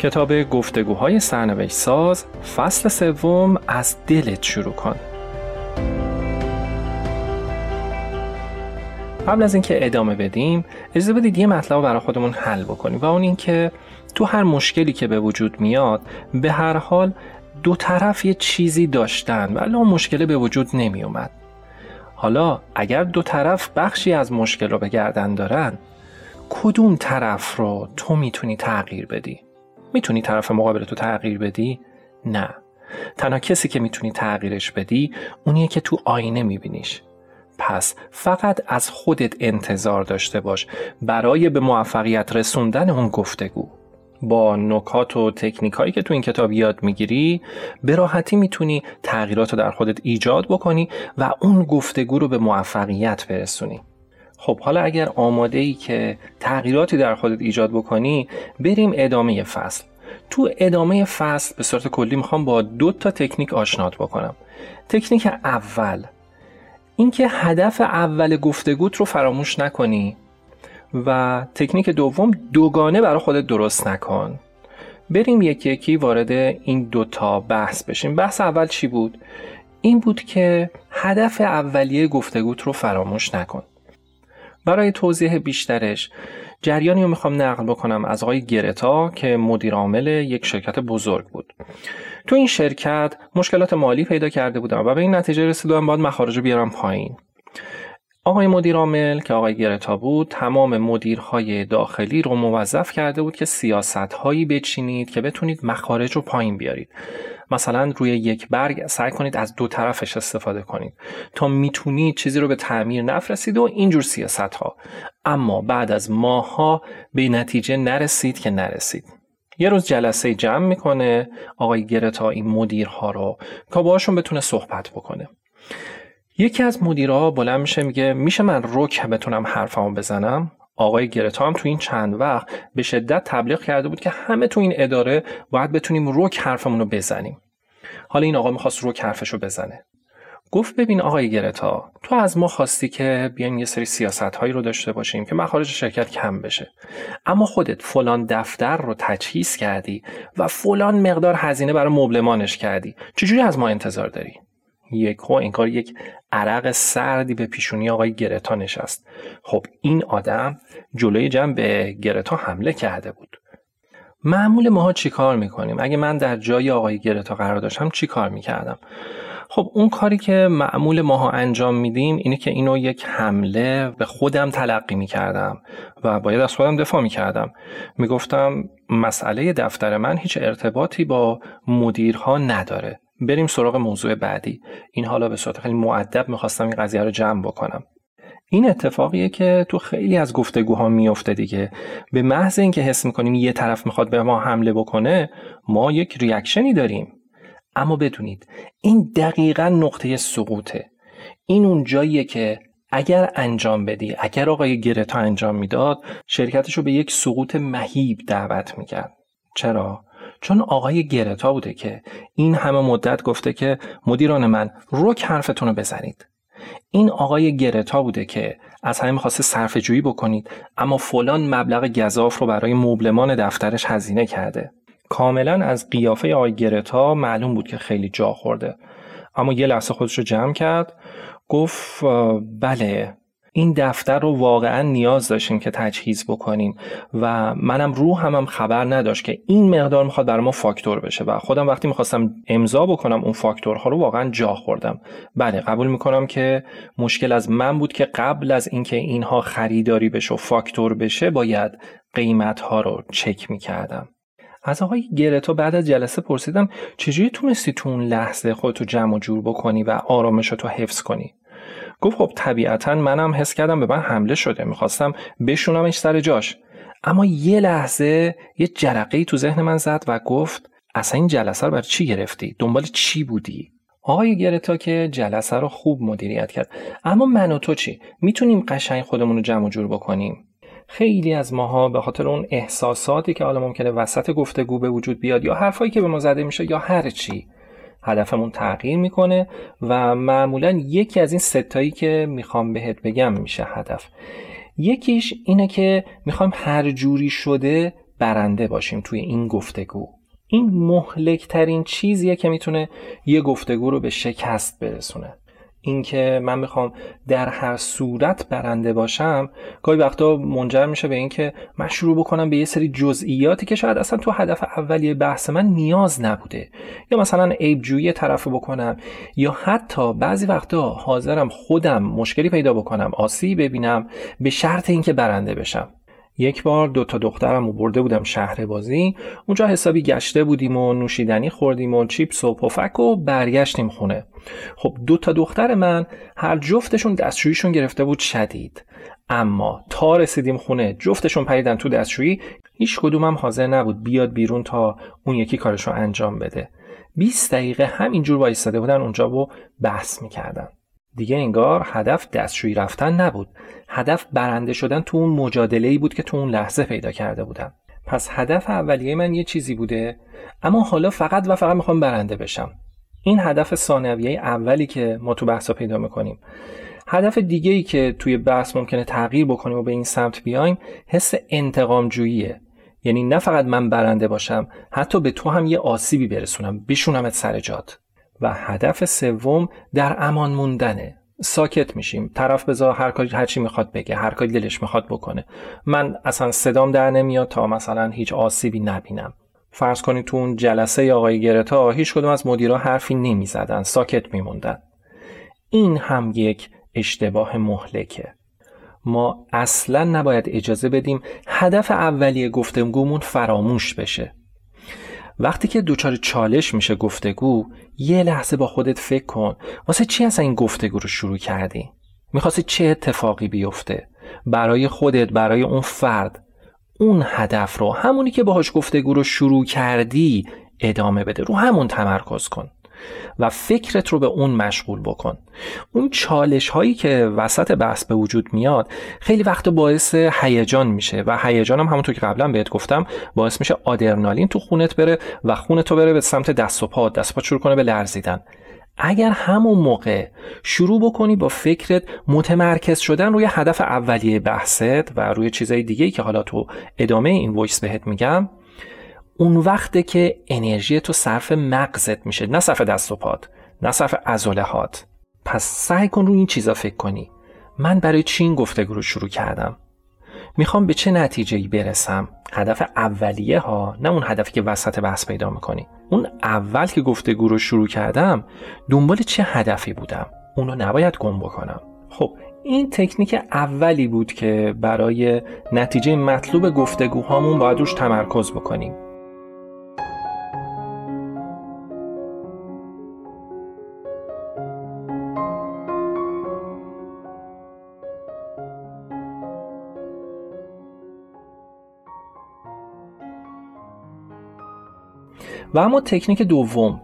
کتاب گفتگوهای سرنوشت ساز فصل سوم از دلت شروع کن قبل از اینکه ادامه بدیم اجازه بدید یه مطلب برای خودمون حل بکنیم و اون اینکه تو هر مشکلی که به وجود میاد به هر حال دو طرف یه چیزی داشتن ولی اون مشکل به وجود نمی اومد. حالا اگر دو طرف بخشی از مشکل رو به گردن دارن کدوم طرف رو تو می‌تونی تغییر بدی؟ می‌تونی طرف مقابل تو تغییر بدی؟ نه. تنها کسی که می‌تونی تغییرش بدی اونیه که تو آینه میبینیش. پس فقط از خودت انتظار داشته باش. برای به موفقیت رسوندن اون گفتگو. با نکات و تکنیک هایی که تو این کتاب یاد می‌گیری به راحتی می‌تونی تغییرات رو در خودت ایجاد بکنی و اون گفتگو رو به موفقیت برسونی. خب حالا اگر آماده ای که تغییراتی در خودت ایجاد بکنی بریم ادامه فصل. تو ادامه فصل به صورت کلی می‌خوام با دو تا تکنیک آشنات بکنم. تکنیک اول اینکه هدف اول گفتگوت رو فراموش نکنی و تکنیک دوم دوگانه برای خودت درست نکن. بریم یکی یکی وارد این دوتا بحث بشیم. بحث اول چی بود؟ این بود که هدف اولیه گفتگوت رو فراموش نکن. برای توضیح بیشترش جریانی رو می‌خوام نقل بکنم از آقای گرتا که مدیر عامل یک شرکت بزرگ بود. تو این شرکت مشکلات مالی پیدا کرده بودم و به این نتیجه رسیدم باید مخارج رو بیارم پایین. آقای مدیر عامل که آقای گرتا بود تمام مدیرهای داخلی رو موظف کرده بود که سیاست هایی بچینید که بتونید مخارج رو پایین بیارید. مثلا روی یک برگ سعی کنید از دو طرفش استفاده کنید تا می‌تونید چیزی رو به تعمیر نفرستید و اینجور سیاست ها اما بعد از ماها به نتیجه نرسید که نرسید. یه روز جلسه جمع می‌کنه آقای گرتا این مدیرها رو تا باشون بتونه صحبت بکنه. یکی از مدیرها بلند میشه میگه میشه من روک بتونم حرفمو بزنم؟ آقای گرتا هم تو این چند وقت به شدت تبلیغ کرده بود که همه تو این اداره باید بتونیم روک حرفمون رو بزنیم. حالا این آقا می‌خواست روک حرفش رو بزنه. گفت ببین آقای گرتا تو از ما خواستی که بیایم یه سری سیاست هایی رو داشته باشیم که مخارج شرکت کم بشه. اما خودت فلان دفتر رو تجهیز کردی و فلان مقدار هزینه برای مبلمانش کردی. چجوری از ما انتظار داری؟ یک این کار یک عرق سردی به پیشونی آقای گرتا نشست. خب این آدم جلوی جمع به گرتا حمله کرده بود. معمول ماها چی کار می‌کنیم؟ اگه من در جای آقای گرتا قرار داشتم چی کار می‌کردم؟ خب اون کاری که معمول ماها انجام میدیم اینه که اینو یک حمله به خودم تلقی می‌کردم و باید از خودم دفاع می‌کردم. می‌گفتم مسئله دفتر من هیچ ارتباطی با مدیرها نداره. بریم سراغ موضوع بعدی. این حالا به صورت خیلی معدب می‌خواستم این قضیه رو جمع بکنم. این اتفاقیه که تو خیلی از گفتگوها میفته دیگه. به محض اینکه حس می‌کنیم یه طرف می‌خواد به ما حمله بکنه ما یک ریاکشنی داریم. اما بدونید این دقیقا نقطه سقوطه. این اون جاییه که اگر انجام بدی اگر آقای گرتا انجام می‌داد شرکتش رو به یک سقوط مهیب دعوت می‌کرد. چرا؟ چون آقای گرتا بوده که این همه مدت گفته که مدیران من رک حرفتون رو بزنید. این آقای گرتا بوده که از همه می‌خواسته صرف جویی بکنید اما فلان مبلغ گذاف رو برای مبلمان دفترش هزینه کرده. کاملا از قیافه آقای گرتا معلوم بود که خیلی جا خورده. اما یه لحظه خودش رو جمع کرد گفت بله این دفتر رو واقعا نیاز داشتیم که تجهیز بکنیم و منم رو هم خبر نداشت که این مقدار می‌خواد برای ما فاکتور بشه و خودم وقتی می‌خواستم امضا بکنم اون فاکتورها رو واقعا جا خوردم. بله قبول می‌کنم که مشکل از من بود که قبل از اینکه اینها خریداری بشه و فاکتور بشه باید قیمت ها رو چک می‌کردم. از آقای گرتا بعد از جلسه پرسیدم چجوری تونستی تو اون لحظه خودتو جمع و جور بکنی و آرامش تو حفظ کنی؟ گفت خب طبیعتا منم حس کردم به من حمله شده می‌خواستم بشونمش سر جاش. اما یه لحظه یه جرقه تو ذهن من زد و گفت اصلا این جلسه رو بر چی گرفتی؟ دنبال چی بودی؟ آقای گرتا که جلسه رو خوب مدیریت کرد. اما من و تو چی؟ می‌تونیم قشنگ خودمون رو جمع جور بکنیم؟ خیلی از ماها به خاطر اون احساساتی که حالا ممکنه وسط گفتگو به وجود بیاد یا حرفایی که به ما زده میشه یا هر چی. هدفمون تغییر می‌کنه و معمولا یکی از این ستایی که می‌خوام بهت بگم میشه هدف. یکیش اینه که می‌خوایم هر جوری شده برنده باشیم توی این گفتگو. این مهلکترین چیزیه که می‌تونه یه گفتگو رو به شکست برسونه. اینکه من می‌خوام در هر صورت برنده باشم گاهی وقتا منجر میشه به اینکه من شروع بکنم به یه سری جزئیاتی که شاید اصلا تو هدف اولیه بحث من نیاز نبوده. یا مثلا عیبجویی طرف بکنم یا حتی بعضی وقتا حاضرم خودم مشکلی پیدا بکنم آسی ببینم به شرط اینکه برنده بشم. یک بار دو تا دخترم رو برده بودم شهر بازی. اونجا حسابی گشته بودیم و نوشیدنی خوردیم و چیپس و پفک و برگشتیم خونه. خب دو تا دختر من هر جفتشون دستشوییشون گرفته بود شدید. اما تا رسیدیم خونه جفتشون پریدن تو دستشویی هیچ کدومم حاضر نبود بیاد بیرون تا اون یکی کارشو انجام بده. 20 دقیقه همینجور وایستاده بودن اونجا و بحث می‌کردن. دیگه انگار هدف دستشویی رفتن نبود. هدف برنده شدن تو اون مجادله بود که تو اون لحظه پیدا کرده بودم. پس هدف اولیه من یه چیزی بوده اما حالا فقط و فقط می‌خوام برنده بشم. این هدف ثانویه اولی که ما تو بحثا پیدا می‌کنیم. هدف دیگه ای که توی بحث ممکنه تغییر بکنیم و به این سمت بیایم حس انتقام جوییه یعنی نه فقط من برنده باشم حتی به تو هم یه آسیبی برسونم بشونمت سر جات. و هدف سوم در امان موندنه. ساکت میشیم. طرف بذار هر کاری هر چی می‌خواد بگه هر کاری دلش می‌خواد بکنه. من اصلا صدام در نمیاد تا مثلا هیچ آسیبی نبینم. فرض کنید تو اون جلسه آقای گرتا هیچ کدوم از مدیرا حرفی نمی‌زدن ساکت میموندن. این هم یک اشتباه مهلکه. ما اصلا نباید اجازه بدیم هدف اولیه گفتگومون فراموش بشه. وقتی که دوچار چالش میشه گفتگو یه لحظه با خودت فکر کن. واسه چی اصلا این گفتگو رو شروع کردی؟ می‌خواستی چه اتفاقی بیفته؟ برای خودت برای اون فرد. اون هدف رو همونی که باهاش گفتگو رو شروع کردی ادامه بده. رو همون تمرکز کن. و فکرت رو به اون مشغول بکن. اون چالش هایی که وسط بحث به وجود میاد خیلی وقت باعث هیجان میشه و هیجان هم همونطور که قبلا بهت گفتم باعث میشه آدرنالین تو خونت بره و خونت تو بره به سمت دست و پا. دست و پا شروع کنه به لرزیدن. اگر همون موقع شروع بکنی با فکرت متمرکز شدن روی هدف اولیه بحثت و روی چیزای دیگه که حالا تو ادامه این voice بهت میگم اون وقته که انرژی تو صرف مغزت میشه نه صرف دست و پات نه صرف هات پس سعی کن رو این چیزا فکر کنی. من برای چی این گفتگو رو شروع کردم؟ می‌خوام به چه نتیجه ای برسم؟ هدف اولیه ها نه اون هدفی که وسط بحث پیدا می‌کنی. اون اول که گفتگو رو شروع کردم دنبال چه هدفی بودم؟ اونو نباید گم بکنم. خب این تکنیک اولی بود که برای نتیجه مطلوب گفتگوهامون باید روش تمرکز بکنیم. و اما تکنیک دوم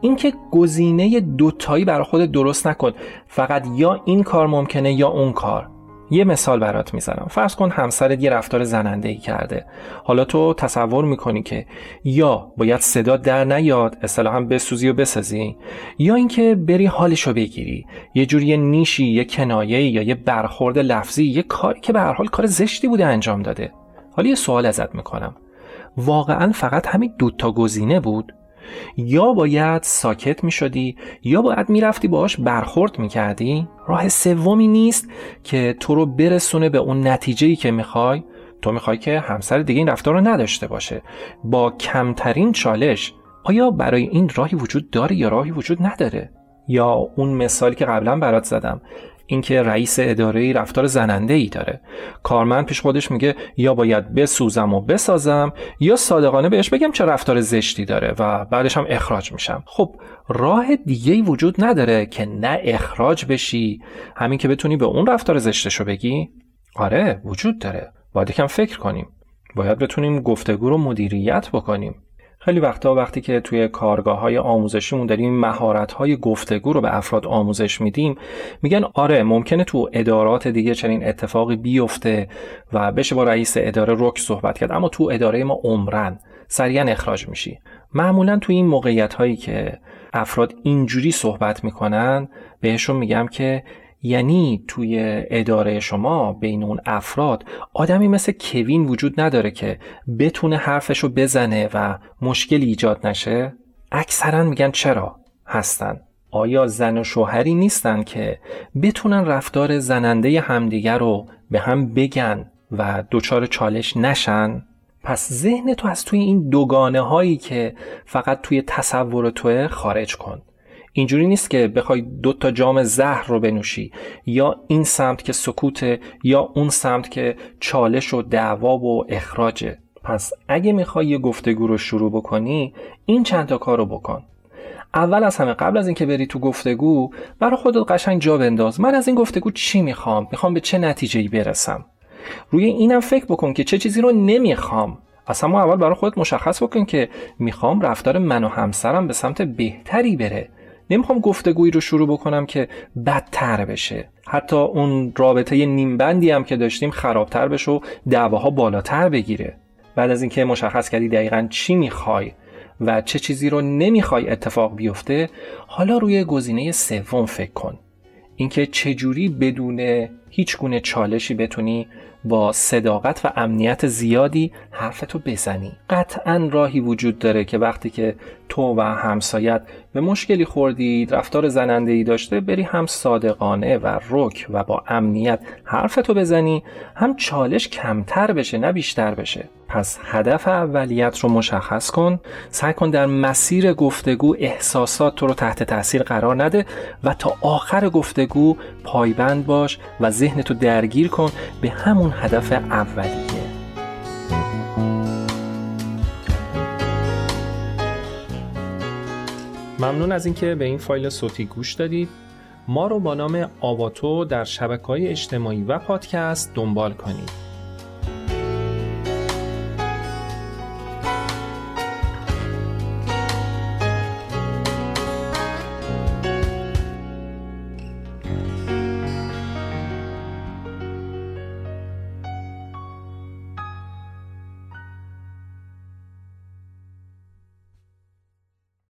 اینکه گزینه دوتایی برای خود درست نکن فقط یا این کار ممکنه یا اون کار. یه مثال برات می‌زنم. فرض کن همسرت یه رفتار زننده ای کرده. حالا تو تصور می‌کنی که یا باید صدا در نیاد اصطلاحا بسوزی و بسازی یا اینکه بری حالشو بگیری. یه جوری نیشی یه کنایه یا یه برخورد لفظی یه کاری که به هر حال کار زشتی بوده انجام داده. حالا یه سوال ازت می‌کنم. واقعا فقط همین دوتا گزینه بود؟ یا باید ساکت می شدی یا باید می‌رفتی باهاش برخورد می کردی؟ راه سومی نیست که تو رو برسونه به اون نتیجه که می‌خوای. تو می‌خوای که همسر دیگه این رفتار رو نداشته باشه. با کمترین چالش آیا برای این راهی وجود داره یا راهی وجود نداره؟ یا اون مثالی که قبلا برات زدم اینکه رئیس اداره رفتار زننده ای داره. کارمند پیش خودش میگه یا باید بسوزم و بسازم یا صادقانه بهش بگم چه رفتار زشتی داره و بعدش هم اخراج میشم. خب راه دیگه ای وجود نداره که نه اخراج بشی. همین که بتونی به اون رفتار زشتشو بگی. آره وجود داره. باید یکم فکر کنیم. باید بتونیم گفتگو رو مدیریت بکنیم. خیلی وقتا وقتی که توی کارگاه های آموزشیمون داریم مهارت های گفتگو رو به افراد آموزش میدیم میگن آره ممکنه تو ادارات دیگه چنین اتفاقی بیفته و بشه با رئیس اداره رک صحبت کرد اما تو اداره ما عمرن سریعا اخراج میشی. معمولا تو این موقعیت هایی که افراد اینجوری صحبت می‌کنن بهشون میگم که یعنی توی اداره شما بین اون افراد آدمی مثل کوین وجود نداره که بتونه حرفشو بزنه و مشکلی ایجاد نشه؟ اکثرا میگن چرا؟ هستن آیا زن و شوهری نیستن که بتونن رفتار زننده همدیگر رو به هم بگن و دچار چالش نشن؟ پس ذهن تو از توی این دوگانه هایی که فقط توی تصور توه خارج کن اینجوری نیست که بخوای دو تا جام زهر رو بنوشی. یا این سمت که سکوته یا اون سمت که چالش و دعوا و اخراجه. پس اگه می‌خوای یه گفتگو رو شروع بکنی این چند تا کار رو بکن. اول از همه قبل از اینکه بری تو گفتگو برای خودت قشنگ جا بنداز. من از این گفتگو چی می‌خوام؟ می‌خوام به چه نتیجه ای برسم؟ روی اینم فکر بکن که چه چیزی رو نمی‌خوام. اصلا ما اول برای خودت مشخص بکن که می‌خوام رفتار من و همسرم به سمت بهتری بره. نمی‌خوام گفتگویی رو شروع بکنم که بدتر بشه. حتی اون رابطه نیمبندی هم که داشتیم خرابتر بشه و دعواها بالاتر بگیره. بعد از اینکه مشخص کردی دقیقا چی می‌خوای و چه چیزی رو نمی‌خوای اتفاق بیفته حالا روی گزینه سوم فکر کن. اینکه چجوری بدون هیچ گونه چالشی بتونی با صداقت و امنیت زیادی حرفتو بزنی. قطعا راهی وجود داره که وقتی که تو و همسایت به مشکلی خوردید رفتار زننده ای داشته بری هم صادقانه و رک و با امنیت حرفتو بزنی هم چالش کمتر بشه نه بیشتر بشه. پس هدف اولیت رو مشخص کن سعی کن در مسیر گفتگو احساسات تو رو تحت تاثیر قرار نده و تا آخر گفتگو پایبند باش و ذهن تو درگیر کن به همون هدف اولیه. ممنون از اینکه به این فایل صوتی گوش دادید. ما رو با نام آواتو در شبکه های اجتماعی و پادکست دنبال کنید.